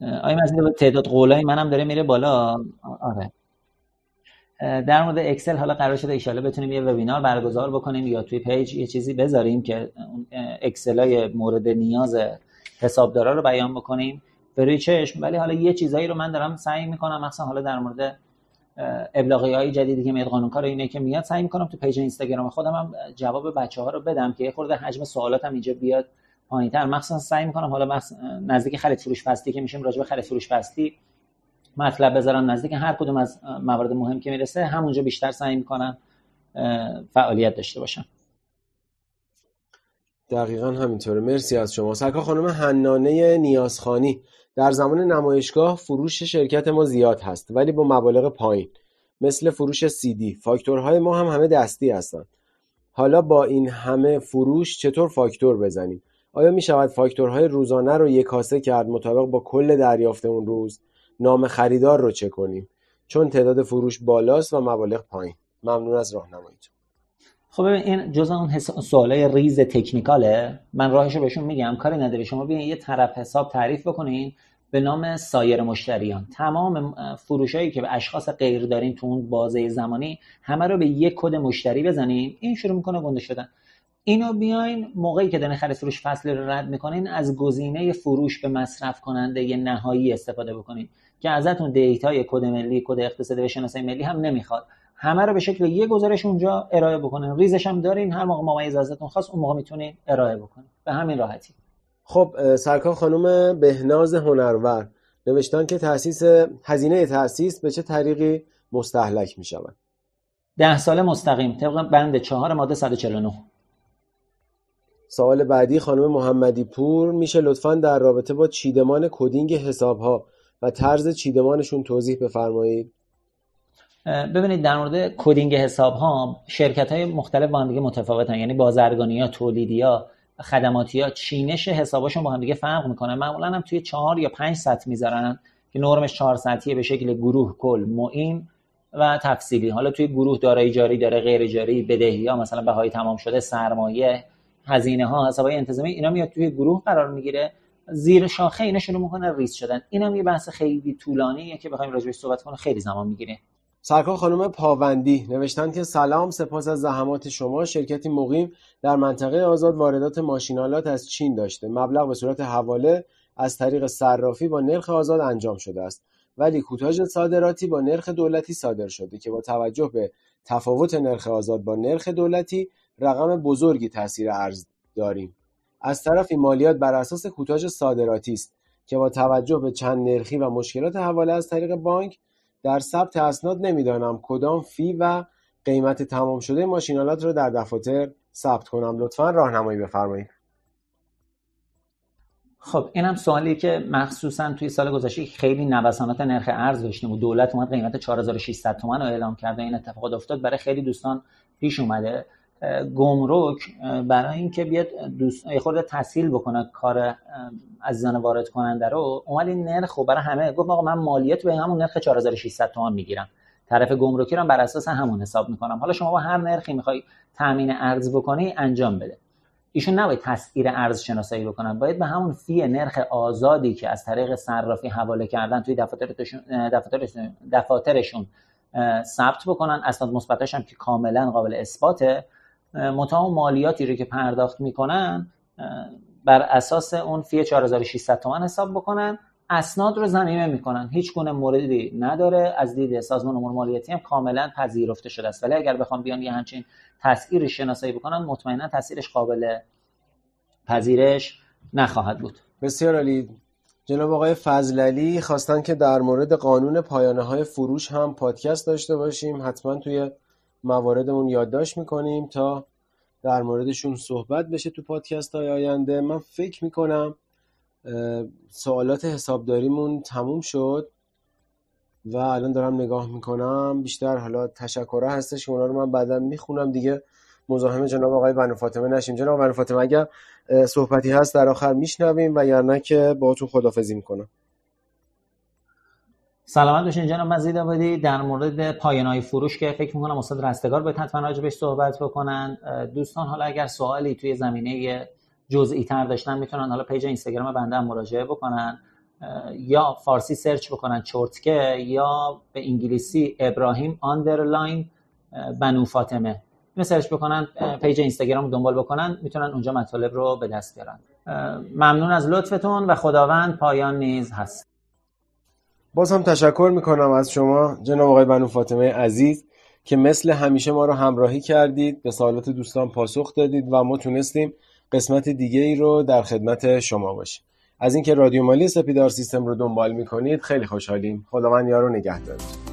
آیا مثلا تعداد قولای منم داره میره بالا. آره. در مورد اکسل حالا قرار شده ایشالا بتونیم یه وبینار برگزار بکنیم یا توی page یه چیزی بذاریم که اکسل های مورد نیاز حسابدارا رو بیان بکنیم. به روی چشم. ولی حالا یه چیزایی رو من دارم سعی می‌کنم مثلا حالا در مورد ابلاغی های جدیدی که میاد قانون کار اینا که میاد سعی می‌کنم تو page اینستاگرام خودم هم جواب بچه ها رو بدم که یه خورده حجم سوالاتم اینجا بیاد پایینتر. مخصوصا سعی می‌کنم حالا نزدیک خرید فروش فصلی که میشیم راجع به خرید فروش فصلی مطلب بذارن نزدیک هر کدوم از موارد مهم که می‌رسه همونجا بیشتر سعی می‌کنن فعالیت داشته باشن دقیقا همینطوره. مرسی از شما. سرکار خانم حنانه نیازخانی. در زمان نمایشگاه فروش شرکت ما زیاد هست ولی با مبالغ پایین. مثل فروش دی فاکتورهای ما هم همه دستی هستند. حالا با این همه فروش چطور فاکتور بزنیم؟ آیا می شود فاکتورهای روزانه رو یکاسه کرد مطابق با کل دریافت اون روز؟ نام خریدار رو چه کنیم. چون تعداد فروش بالاست و مبالغ پایین. ممنون از راهنماییتون. خب این جز اون سوالای ریز تکنیکاله. من راهش رو بهشون میگم کاری نداره. شما بیاین یه طرف حساب تعریف بکنین به نام سایر مشتریان. تمام فروشایی که به اشخاص غیر دارین تو اون بازه زمانی همه رو به یک کد مشتری بزنین. این شروع می‌کنه گنده شدن. اینو بیاین موقعی که دارین خرید فروش فصلی رو رد می‌کنین از گزینه فروش به مصرف کننده نهایی استفاده بکنین. که ازتون data ی کد ملی کد اقتصادی و شناسایی ملی هم نمی‌خواد. همه رو به شکل یه گزارش اونجا ارائه بکنین ریزش هم دارین. هر موقع ممیز ازتون خواست اون موقع می‌تونین ارائه بکنین. به همین راحتی. خب سرکار خانم بهناز هنرور. نوشتن که تاسیس هزینه تاسیس به چه طریقی مستهلک می شود ده ساله مستقیم. طبق بند چهار ماده 149 سوال بعدی خانم محمدی پور میشه لطفا در رابطه با چیدمان coding حساب ها و طرز چیدمانشون توضیح بفرمایید. ببینید در مورد coding حساب ها شرکت های مختلف با هم دیگه متفاوتن. یعنی بازرگانی ها تولیدی ها خدماتی ها چینش حساباشون با هم دیگه فرق می‌کنه معمولا هم توی چهار یا پنج سطح می‌ذارن که نرمش چهار سطحیه به شکل گروه کل معین و تفصیلی. حالا توی گروه دارایی جاری داره غیر جاری بدهی ها مثلا بهای تمام شده سرمایه هزینه ها حسابای انتظامی اینا میاد توی گروه قرار می‌گیره. زیر شاخه اینا شروع می‌کنه ریس شدن. اینم یه بحث خیلی طولانیه که بخوایم راجعش صحبت کنیم. خیلی زمان می‌گیره. سرکار خانم پاوندی نوشتن که سلام سپاس از زحمات شما. شرکتی مقیم در منطقه آزاد واردات ماشینالات از چین داشته. مبلغ به صورت حواله از طریق صرافی با نرخ آزاد انجام شده است. ولی کوتاژ صادراتی با نرخ دولتی صادر شده که با توجه به تفاوت نرخ آزاد با نرخ دولتی رقم بزرگی تاثیر ارز داریم. از طرفی مالیات بر اساس کوتاژ صادراتی است که با توجه به چند نرخی و مشکلات حواله از طریق بانک در ثبت اسناد نمی‌دانم کدام فی و قیمت تمام شده ماشینالات را در دفاتر ثبت کنم. لطفا راهنمایی بفرمایید. خب اینم سوالی که مخصوصا توی سال گذشته خیلی نوسانات نرخ ارز داشتیم و دولت اومد قیمت 4600 تومان رو اعلام کرده این اتفاقات افتاد. برای خیلی دوستان پیش اومده. گمرک برای اینکه بیاد دوست خورده تسهیل بکنه کار عزیزان وارد کننده رو اومد این نرخ برای همه گفت آقا من مالیات به همون نرخ 4600 تومان می‌گیرم. طرف گمرکی رو بر اساس همون حساب می‌کنم. حالا شما با هر نرخی می‌خوای تامین ارز بکنی انجام بده. ایشون نباید تسعیر ارز شناسایی بکنن. باید به همون فی نرخ آزادی که از طریق صرافی حواله کردن توی دفاترشون دفاترشون, دفاترشون ثبت بکنن. اسناد مثبتش هم که کاملا قابل اثباته. متا مالیاتی رو که پرداخت می‌کنن بر اساس اون فی 4600 تومان حساب بکنن. اسناد رو زمینه می‌کنن. هیچ گونه موردی نداره. از دید سازمان امور مالیاتی هم کاملا پذیرفته شده است. ولی اگر بخوام بیان یه همچین تسعیر شناسایی بکنن مطمئنا تاثیرش قابل پذیرش نخواهد بود. بسیار عالی. جناب آقای فضللی خواستن که در مورد قانون پایانه های فروش هم پادکست داشته باشیم. حتما توی مواردمون یادداشت می‌کنیم تا در موردشون صحبت بشه تو پادکست های آینده. من فکر می‌کنم سوالات حسابداریمون تموم شد و الان دارم نگاه می‌کنم. بیشتر حالا تشکره هستش که اونا رو من بعدا می‌خونم. دیگه مزاحم جناب آقای بنو فاطمه نشیم. جناب بنو فاطمه اگر صحبتی هست در آخر میشنویم و یا نه که باهاتون خدافزی می‌کنم. سلامت باشین جناب مزید آبادی. در مورد پایانهای فروش که فکر می‌کنم استاد رستگار به حتما راجع صحبت بکنن. دوستان حالا اگر سوالی توی زمینه جزئی تر داشتن می‌تونن حالا پیج اینستاگرام بنده هم مراجعه بکنن. یا فارسی search بکنن چرتکه یا به انگلیسی ابراهیم underline بنو فاطمه. اینو search بکنن page اینستاگرام دنبال بکنن می‌تونن اونجا مطالب رو به دست بیارن. ممنون از لطفتون و خداوند پایان نیز هست. باز هم تشکر می‌کنم از شما جناب آقای بنو فاطمه عزیز که مثل همیشه ما رو همراهی کردید به سوالات دوستان پاسخ دادید و ما تونستیم قسمت دیگه ای رو در خدمت شما باشیم. از اینکه رادیو مالی سپیدار سیستم رو دنبال می‌کنید خیلی خوشحالیم. خداوند یارو نگهدارتون